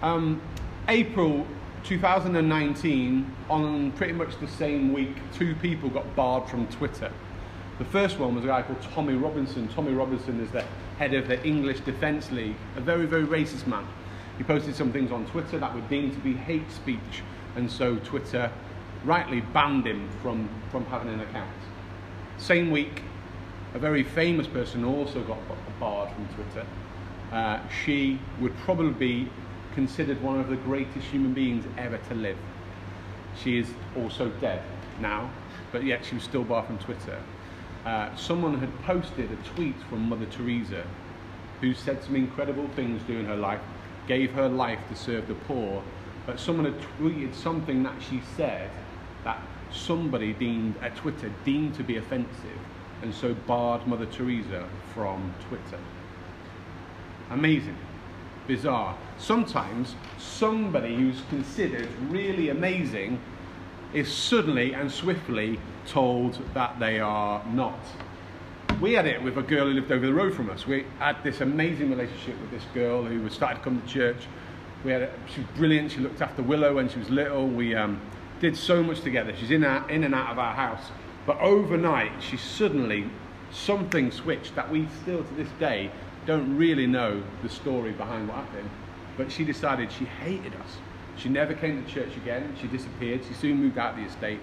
Um, April 2019, on pretty much the same week, two people got barred from Twitter. The first one was a guy called Tommy Robinson. Tommy Robinson is the head of the English Defence League, a very, very racist man. He posted some things on Twitter that were deemed to be hate speech, and so Twitter rightly banned him from, from having an account. Same week, a very famous person also got barred from Twitter. Uh, she would probably be considered one of the greatest human beings ever to live. She is also dead now, but yet she was still barred from Twitter. Uh, someone had posted a tweet from Mother Teresa who said some incredible things during her life, gave her life to serve the poor, but someone had tweeted something that she said that somebody deemed at Twitter deemed to be offensive and so barred Mother Teresa from Twitter. Amazing, bizarre. Sometimes somebody who's considered really amazing is suddenly and swiftly told that they are not. We had it with a girl who lived over the road from us. We had this amazing relationship with this girl who was started to come to church. We had a, she was brilliant. She looked after Willow when she was little. We um, did so much together. She's in, our, in and out of our house. But overnight, she suddenly, something switched that we still to this day don't really know the story behind what happened. But she decided she hated us. She never came to church again. She disappeared. She soon moved out of the estate.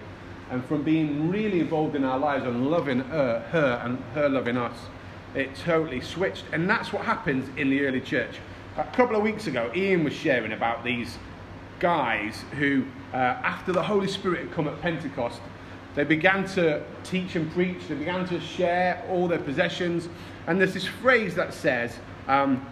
And from being really involved in our lives and loving her, her and her loving us, it totally switched. And that's what happens in the early church. A couple of weeks ago, Ian was sharing about these guys who, uh, after the Holy Spirit had come at Pentecost, they began to teach and preach, they began to share all their possessions. And there's this phrase that says um,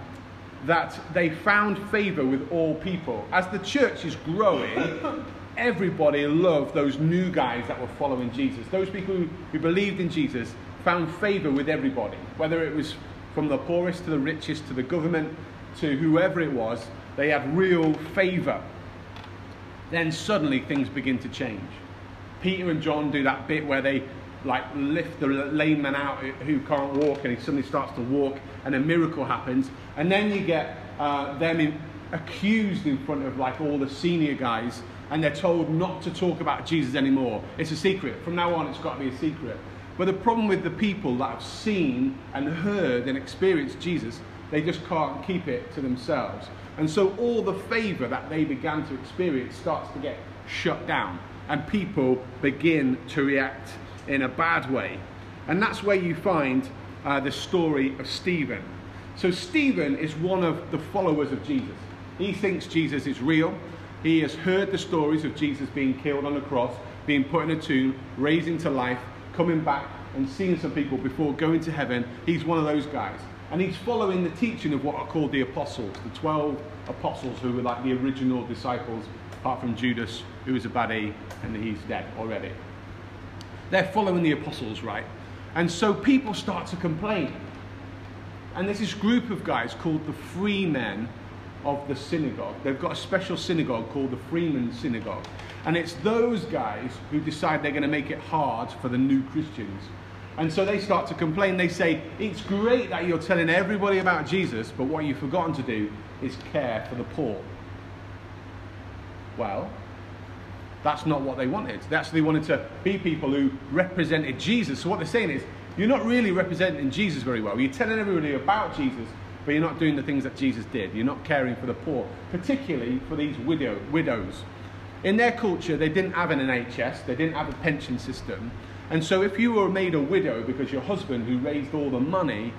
that they found favor with all people. As the church is growing, everybody loved those new guys that were following Jesus. Those people who, who believed in Jesus found favor with everybody, whether it was from the poorest to the richest to the government to whoever it was, they had real favor then suddenly things begin to change. Peter and John do that bit where they like lift the lame man out who can't walk and he suddenly starts to walk and a miracle happens. And then you get uh, them in, accused in front of like all the senior guys and they're told not to talk about jesus anymore. It's a secret. From now on it's got to be a secret. But the problem with the people that have seen and heard and experienced jesus they just can't keep it to themselves. And so all the favor that they began to experience starts to get shut down and people begin to react in a bad way. And that's where you find uh, the story of Stephen. So Stephen is one of the followers of Jesus. He thinks Jesus is real. He has heard the stories of Jesus being killed on the cross, being put in a tomb, raising to life, coming back and seeing some people before going to heaven. He's one of those guys. And he's following the teaching of what are called the apostles, the 12 apostles who were like the original disciples, apart from Judas, who is a baddie and he's dead already. They're following the apostles, right? And so people start to complain. And there's this group of guys called the Freemen of the synagogue. They've got a special synagogue called the Freemen Synagogue. And it's those guys who decide they're going to make it hard for the new Christians. And so they start to complain. They say, It's great that you're telling everybody about Jesus, but what you've forgotten to do is care for the poor. Well, that's not what they wanted. They actually wanted to be people who represented Jesus. So what they're saying is, you're not really representing Jesus very well. You're telling everybody about Jesus, but you're not doing the things that Jesus did. You're not caring for the poor, particularly for these widow, widows. In their culture, they didn't have an NHS, they didn't have a pension system. And so if you were made a widow because your husband, who raised all the money,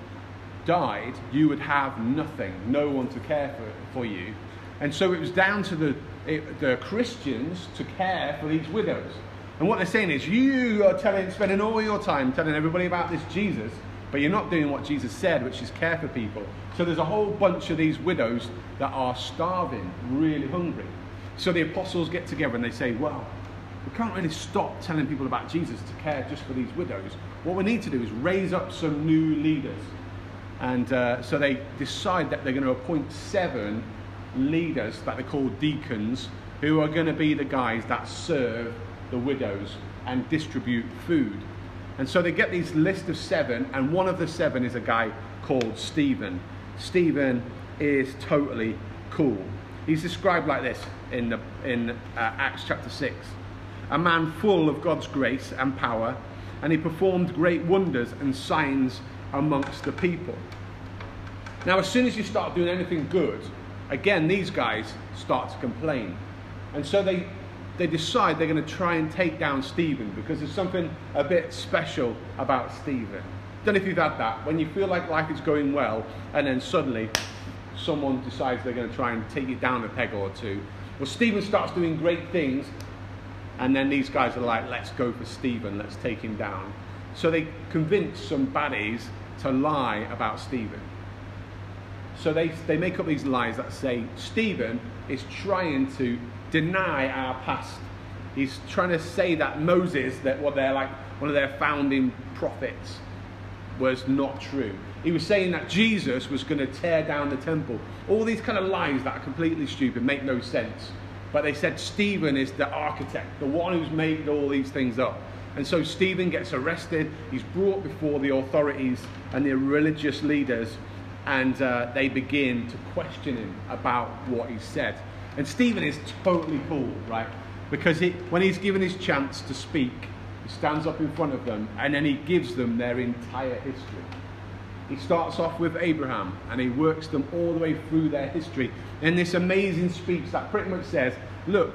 died, you would have nothing, no one to care for, for you. And so it was down to the, the Christians to care for these widows. And what they're saying is, you are telling, spending all your time telling everybody about this Jesus, but you're not doing what Jesus said, which is care for people. So there's a whole bunch of these widows that are starving, really hungry. So the apostles get together and they say, well, we can't really stop telling people about Jesus to care just for these widows. What we need to do is raise up some new leaders. And uh, so they decide that they're going to appoint seven leaders that they call deacons who are going to be the guys that serve the widows and distribute food. And so they get these list of seven, and one of the seven is a guy called Stephen. Stephen is totally cool. He's described like this in, the, in uh, Acts chapter 6 a man full of God's grace and power, and he performed great wonders and signs amongst the people. Now, as soon as you start doing anything good, again, these guys start to complain. And so they, they decide they're going to try and take down Stephen because there's something a bit special about Stephen. Don't know if you've had that when you feel like life is going well, and then suddenly someone decides they're going to try and take you down a peg or two. Well, Stephen starts doing great things, and then these guys are like, let's go for Stephen, let's take him down. So they convince some baddies to lie about Stephen. So they, they make up these lies that say Stephen is trying to deny our past. He's trying to say that Moses, that what they're like one of their founding prophets, was not true. He was saying that Jesus was going to tear down the temple. All these kind of lies that are completely stupid, make no sense. But they said Stephen is the architect, the one who's made all these things up. And so Stephen gets arrested. He's brought before the authorities and the religious leaders, and uh, they begin to question him about what he said. And Stephen is totally cool, right? Because he, when he's given his chance to speak, he stands up in front of them and then he gives them their entire history. He starts off with Abraham and he works them all the way through their history in this amazing speech that pretty much says, Look,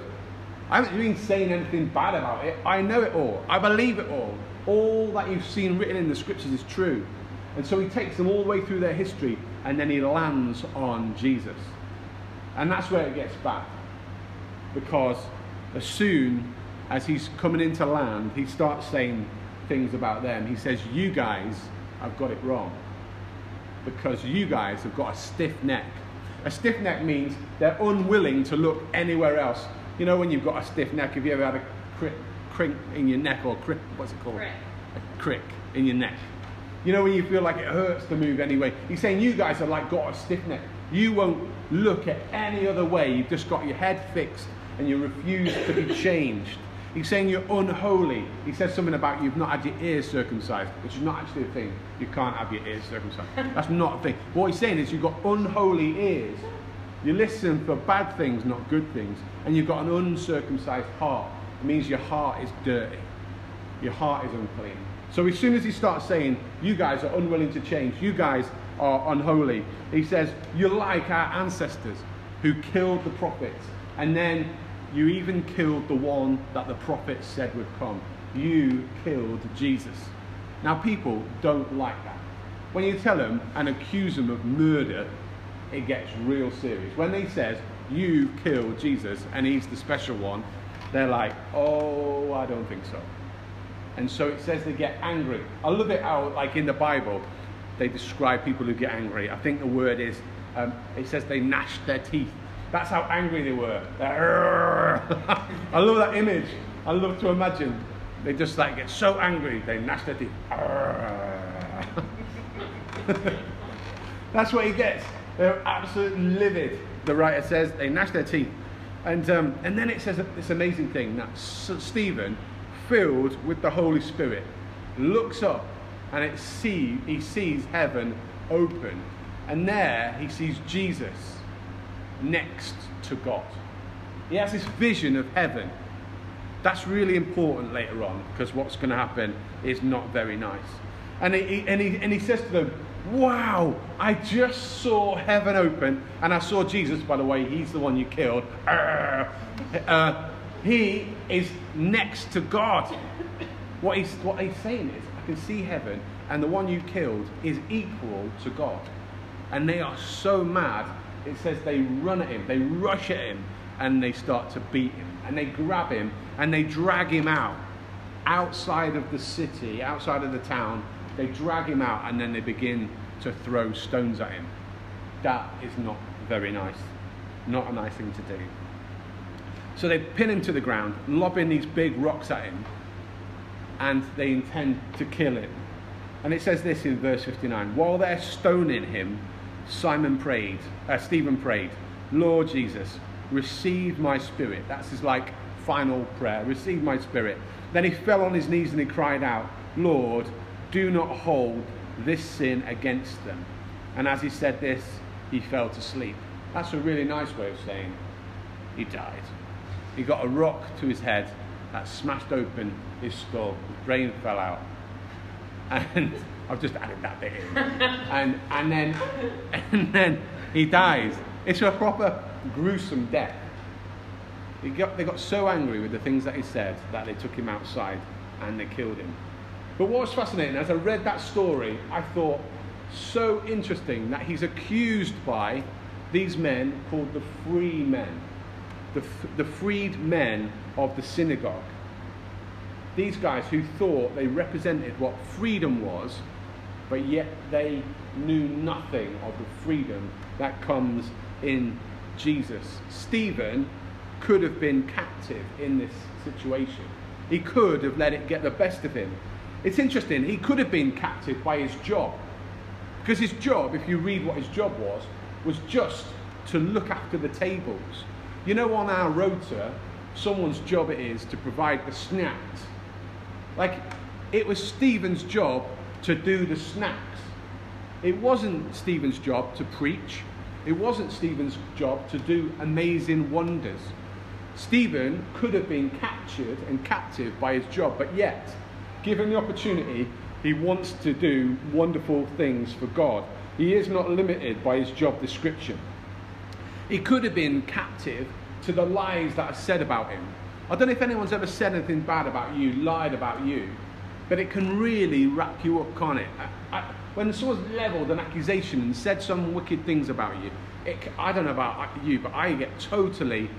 I haven't been saying anything bad about it. I know it all. I believe it all. All that you've seen written in the scriptures is true. And so he takes them all the way through their history and then he lands on Jesus. And that's where it gets bad. Because as soon as he's coming into land, he starts saying things about them. He says, You guys have got it wrong because you guys have got a stiff neck. A stiff neck means they're unwilling to look anywhere else. You know, when you've got a stiff neck, have you ever had a crick, crink in your neck or crick, what's it called? Crick. A crick in your neck. You know, when you feel like it hurts to move anyway. He's saying you guys have like got a stiff neck. You won't look at any other way. You've just got your head fixed and you refuse to be changed. He's saying you're unholy. He says something about you've not had your ears circumcised, which is not actually a thing. You can't have your ears circumcised. That's not a thing. What he's saying is you've got unholy ears. You listen for bad things, not good things. And you've got an uncircumcised heart. It means your heart is dirty. Your heart is unclean. So as soon as he starts saying, you guys are unwilling to change, you guys are unholy, he says, you're like our ancestors who killed the prophets. And then you even killed the one that the prophets said would come. You killed Jesus. Now, people don't like that. When you tell them and accuse them of murder, it gets real serious. When they says, you killed Jesus and he's the special one, they're like, oh, I don't think so. And so it says they get angry. I love it how, like in the Bible, they describe people who get angry. I think the word is, um, it says they gnashed their teeth. That's how angry they were. I love that image. I love to imagine. They just like get so angry, they gnash their teeth. That's what he gets. They're absolutely livid. The writer says they gnash their teeth. And, um, and then it says this amazing thing that Stephen, filled with the Holy Spirit, looks up and it see, he sees heaven open. And there he sees Jesus next to God. He has this vision of heaven. That's really important later on because what's going to happen is not very nice. And he, and, he, and he says to them, Wow, I just saw heaven open and I saw Jesus, by the way, he's the one you killed. Uh, he is next to God. What he's, what he's saying is, I can see heaven and the one you killed is equal to God. And they are so mad it says they run at him, they rush at him, and they start to beat him. And they grab him and they drag him out outside of the city, outside of the town. They drag him out and then they begin to throw stones at him. That is not very nice. Not a nice thing to do. So they pin him to the ground, lobbing these big rocks at him, and they intend to kill him. And it says this in verse 59 While they're stoning him, Simon prayed, uh, Stephen prayed, Lord Jesus, receive my spirit. That's his like final prayer. Receive my spirit. Then he fell on his knees and he cried out, Lord, do not hold this sin against them. And as he said this, he fell to sleep. That's a really nice way of saying he died. He got a rock to his head that smashed open his skull, his brain fell out. And I've just added that bit in. and, and, then, and then he dies. It's a proper gruesome death. He got, they got so angry with the things that he said that they took him outside and they killed him. But what was fascinating, as I read that story, I thought, so interesting that he's accused by these men called the free men, the, the freed men of the synagogue. These guys who thought they represented what freedom was, but yet they knew nothing of the freedom that comes in Jesus. Stephen could have been captive in this situation. He could have let it get the best of him. It's interesting, he could have been captive by his job. Because his job, if you read what his job was, was just to look after the tables. You know, on our rota, someone's job it is to provide the snacks. Like, it was Stephen's job to do the snacks. It wasn't Stephen's job to preach. It wasn't Stephen's job to do amazing wonders. Stephen could have been captured and captive by his job, but yet, given the opportunity, he wants to do wonderful things for God. He is not limited by his job description. He could have been captive to the lies that are said about him. I don't know if anyone's ever said anything bad about you, lied about you, but it can really wrap you up, can't it? I, I, when someone's leveled an accusation and said some wicked things about you, it, I don't know about you, but I get totally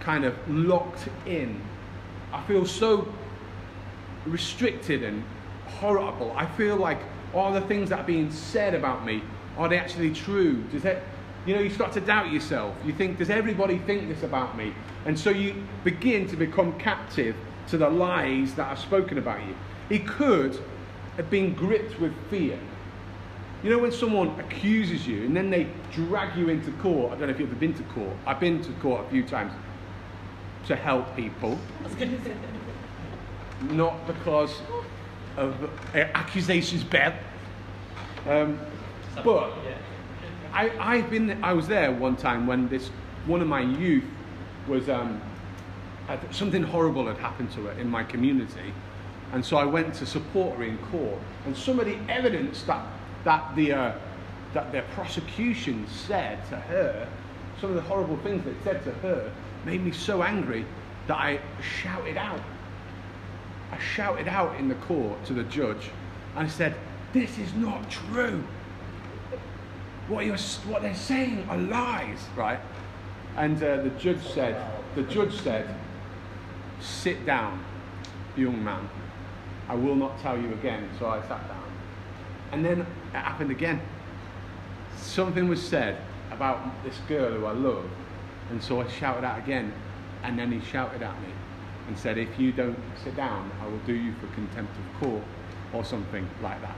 kind of locked in. I feel so restricted and horrible. I feel like all the things that are being said about me, are they actually true? Does that, you know, you start to doubt yourself. You think, does everybody think this about me? And so you begin to become captive to the lies that are spoken about you. He could have been gripped with fear. You know, when someone accuses you and then they drag you into court, I don't know if you've ever been to court. I've been to court a few times to help people. Not because of uh, accusations, Beth. Um, but I, I've been, I was there one time when this one of my youth was um, something horrible had happened to her in my community, and so I went to support her in court. And some of the evidence that that the uh, that their prosecution said to her, some of the horrible things they said to her, made me so angry that I shouted out. I shouted out in the court to the judge and said, This is not true. What, you're, what they're saying are lies, right? And uh, the judge said, the judge said, sit down, young man. I will not tell you again. So I sat down. And then it happened again. Something was said about this girl who I love. And so I shouted out again. And then he shouted at me and said, If you don't sit down, I will do you for contempt of court or something like that.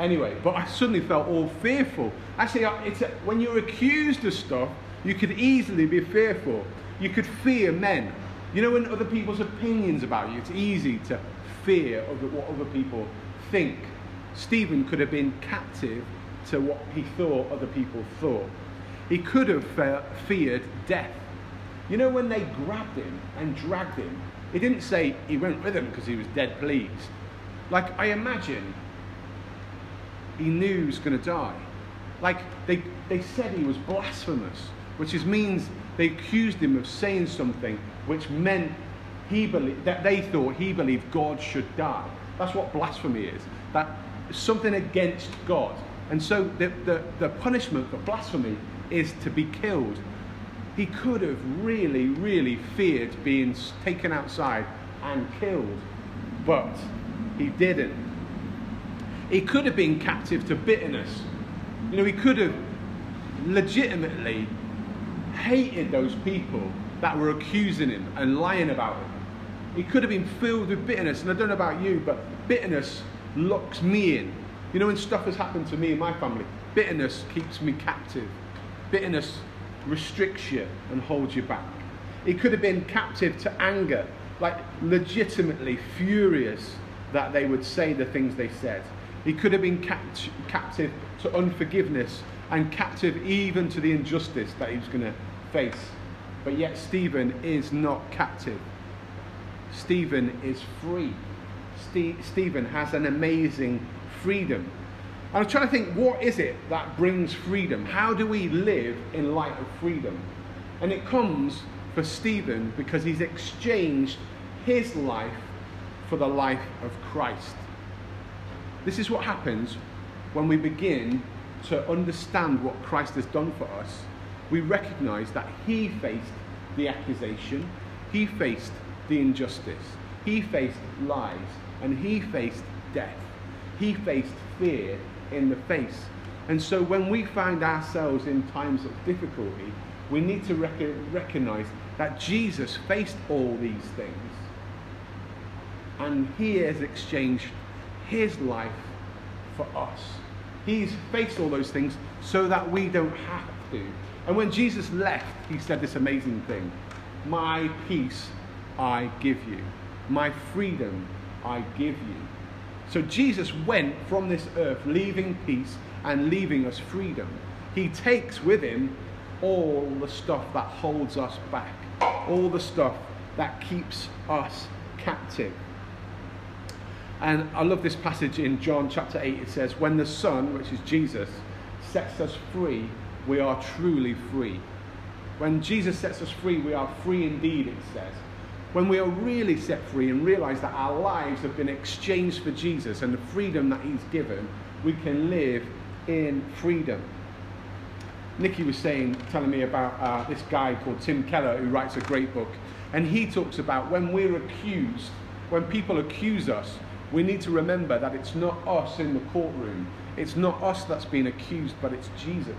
Anyway, but I suddenly felt all fearful. Actually, it's a, when you're accused of stuff, you could easily be fearful. You could fear men. You know, when other people's opinions about you, it's easy to fear what other people think. Stephen could have been captive to what he thought other people thought. He could have feared death. You know, when they grabbed him and dragged him, he didn't say he went with them because he was dead pleased. Like, I imagine he knew he was going to die. Like, they, they said he was blasphemous, which is, means they accused him of saying something which meant he believed, that they thought he believed God should die. That's what blasphemy is. That something against God. And so the, the, the punishment for blasphemy is to be killed. He could have really, really feared being taken outside and killed, but he didn't. He could have been captive to bitterness. You know, he could have legitimately hated those people that were accusing him and lying about him. He could have been filled with bitterness. And I don't know about you, but bitterness locks me in. You know, when stuff has happened to me and my family, bitterness keeps me captive. Bitterness restricts you and holds you back. He could have been captive to anger, like legitimately furious that they would say the things they said. He could have been capt- captive to unforgiveness and captive even to the injustice that he was going to face. But yet, Stephen is not captive. Stephen is free. Ste- Stephen has an amazing freedom. And I was trying to think, what is it that brings freedom? How do we live in light of freedom? And it comes for Stephen because he's exchanged his life for the life of Christ. This is what happens when we begin to understand what Christ has done for us. We recognize that he faced the accusation, he faced the injustice, he faced lies, and he faced death. He faced fear in the face. And so when we find ourselves in times of difficulty, we need to rec- recognize that Jesus faced all these things and he has exchanged his life for us. He's faced all those things so that we don't have to. And when Jesus left, he said this amazing thing My peace I give you, my freedom I give you. So Jesus went from this earth, leaving peace and leaving us freedom. He takes with him all the stuff that holds us back, all the stuff that keeps us captive. And I love this passage in John chapter 8. It says, When the Son, which is Jesus, sets us free, we are truly free. When Jesus sets us free, we are free indeed, it says. When we are really set free and realize that our lives have been exchanged for Jesus and the freedom that He's given, we can live in freedom. Nikki was saying, telling me about uh, this guy called Tim Keller who writes a great book. And he talks about when we're accused, when people accuse us, we need to remember that it's not us in the courtroom. It's not us that's been accused, but it's Jesus.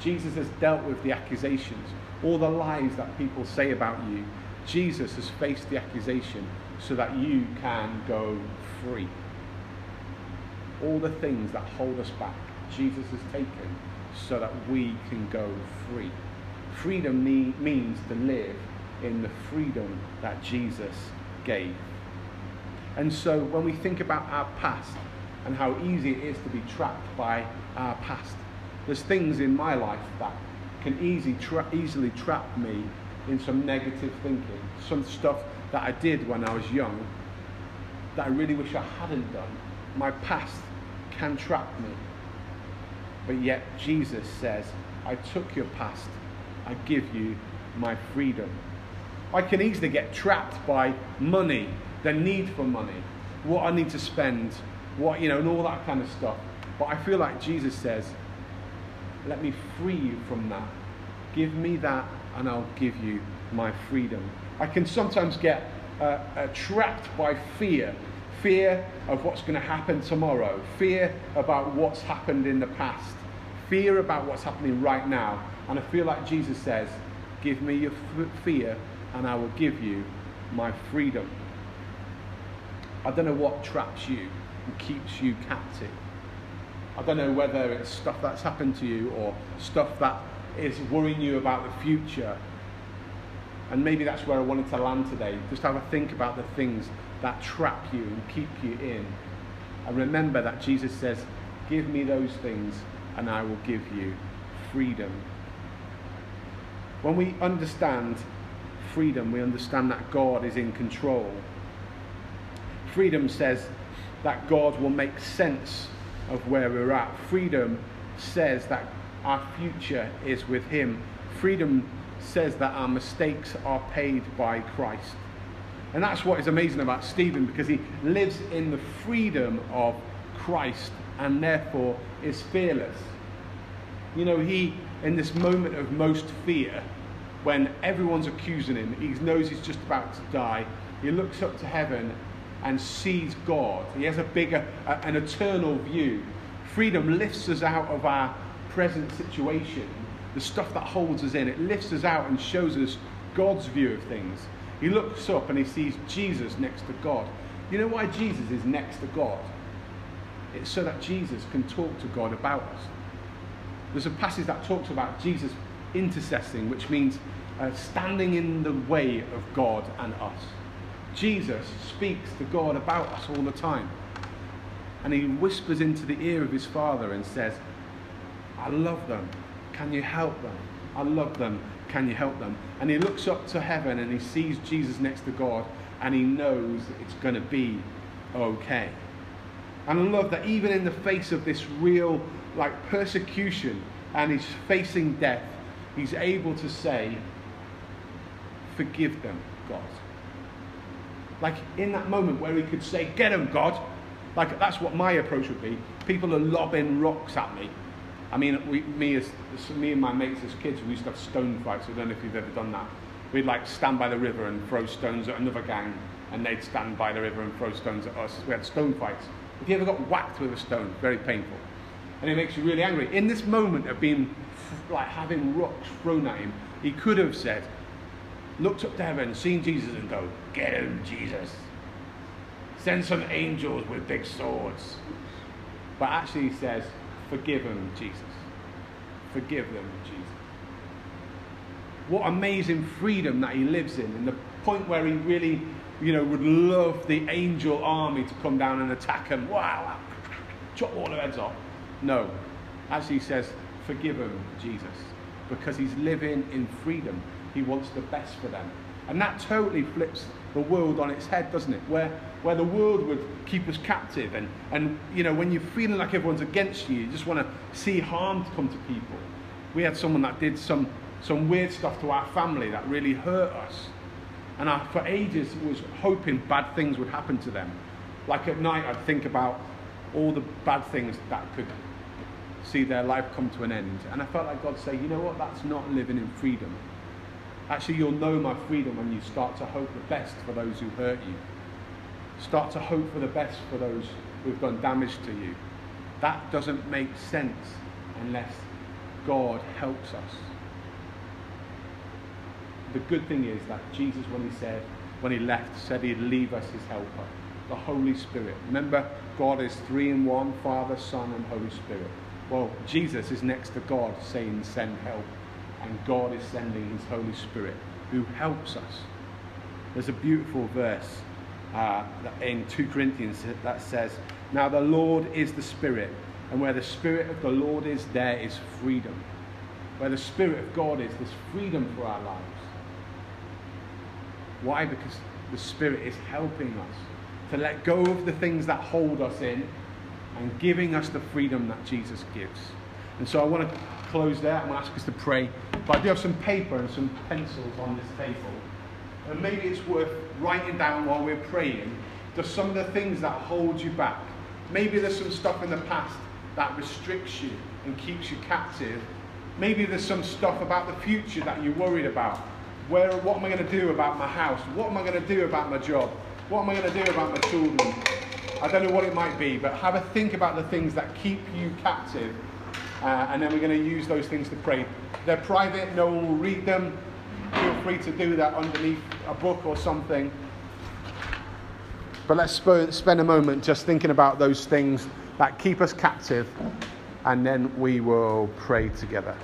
Jesus has dealt with the accusations, all the lies that people say about you. Jesus has faced the accusation so that you can go free. All the things that hold us back, Jesus has taken so that we can go free. Freedom me- means to live in the freedom that Jesus gave. And so when we think about our past and how easy it is to be trapped by our past, there's things in my life that can easy tra- easily trap me in some negative thinking, some stuff that I did when I was young that I really wish I hadn't done. My past can trap me. But yet Jesus says, I took your past, I give you my freedom. I can easily get trapped by money the need for money, what I need to spend, what, you know, and all that kind of stuff. But I feel like Jesus says, let me free you from that. Give me that, and I'll give you my freedom. I can sometimes get uh, uh, trapped by fear fear of what's going to happen tomorrow, fear about what's happened in the past, fear about what's happening right now. And I feel like Jesus says, Give me your f- fear, and I will give you my freedom. I don't know what traps you and keeps you captive. I don't know whether it's stuff that's happened to you or stuff that is worrying you about the future. And maybe that's where I wanted to land today. Just have a think about the things that trap you and keep you in. And remember that Jesus says, Give me those things and I will give you freedom. When we understand freedom, we understand that God is in control Freedom says that God will make sense of where we're at. Freedom says that our future is with Him. Freedom says that our mistakes are paid by Christ. And that's what is amazing about Stephen because he lives in the freedom of Christ and therefore is fearless. You know, he, in this moment of most fear, when everyone's accusing him, he knows he's just about to die, he looks up to heaven and sees God. He has a bigger, an eternal view. Freedom lifts us out of our present situation, the stuff that holds us in. It lifts us out and shows us God's view of things. He looks up and he sees Jesus next to God. You know why Jesus is next to God? It's so that Jesus can talk to God about us. There's a passage that talks about Jesus intercessing, which means uh, standing in the way of God and us. Jesus speaks to God about us all the time. And he whispers into the ear of his Father and says, I love them. Can you help them? I love them. Can you help them? And he looks up to heaven and he sees Jesus next to God and he knows it's going to be okay. And I love that even in the face of this real like persecution and he's facing death, he's able to say, Forgive them, God. Like in that moment where he could say, Get them, God. Like that's what my approach would be. People are lobbing rocks at me. I mean, we, me as me and my mates as kids, we used to have stone fights. I don't know if you've ever done that. We'd like stand by the river and throw stones at another gang, and they'd stand by the river and throw stones at us. We had stone fights. If you ever got whacked with a stone, very painful, and it makes you really angry. In this moment of being like having rocks thrown at him, he could have said, looked up to heaven, seen Jesus, and go, "Get him, Jesus." Send some angels with big swords. But actually, he says, Forgive them, Jesus. Forgive them, Jesus. What amazing freedom that he lives in, and the point where he really, you know, would love the angel army to come down and attack him. Wow, chop all their heads off. No. Actually, he says, Forgive them, Jesus. Because he's living in freedom. He wants the best for them. And that totally flips the world on its head, doesn't it? Where where the world would keep us captive and, and you know when you're feeling like everyone's against you you just want to see harm come to people. We had someone that did some some weird stuff to our family that really hurt us. And I, for ages was hoping bad things would happen to them. Like at night i'd think about all the bad things that could see their life come to an end. And i felt like god say you know what? That's not living in freedom actually you'll know my freedom when you start to hope the best for those who hurt you start to hope for the best for those who've done damage to you. That doesn't make sense unless God helps us. The good thing is that Jesus, when he said, when he left, said he'd leave us his helper, the Holy Spirit. Remember, God is three in one Father, Son, and Holy Spirit. Well, Jesus is next to God saying, send help. And God is sending his Holy Spirit who helps us. There's a beautiful verse uh, in 2 Corinthians that says, Now the Lord is the Spirit, and where the Spirit of the Lord is, there is freedom. Where the Spirit of God is, there's freedom for our lives. Why? Because the Spirit is helping us to let go of the things that hold us in and giving us the freedom that Jesus gives. And so I want to close there. To ask us to pray. But I do have some paper and some pencils on this table. And maybe it's worth writing down while we're praying just some of the things that hold you back. Maybe there's some stuff in the past that restricts you and keeps you captive. Maybe there's some stuff about the future that you're worried about. Where, what am I going to do about my house? What am I going to do about my job? What am I going to do about my children? I don't know what it might be, but have a think about the things that keep you captive. Uh, and then we're going to use those things to pray. They're private, no one will read them feel free to do that underneath a book or something. But let's sp- spend a moment just thinking about those things that keep us captive, and then we will pray together.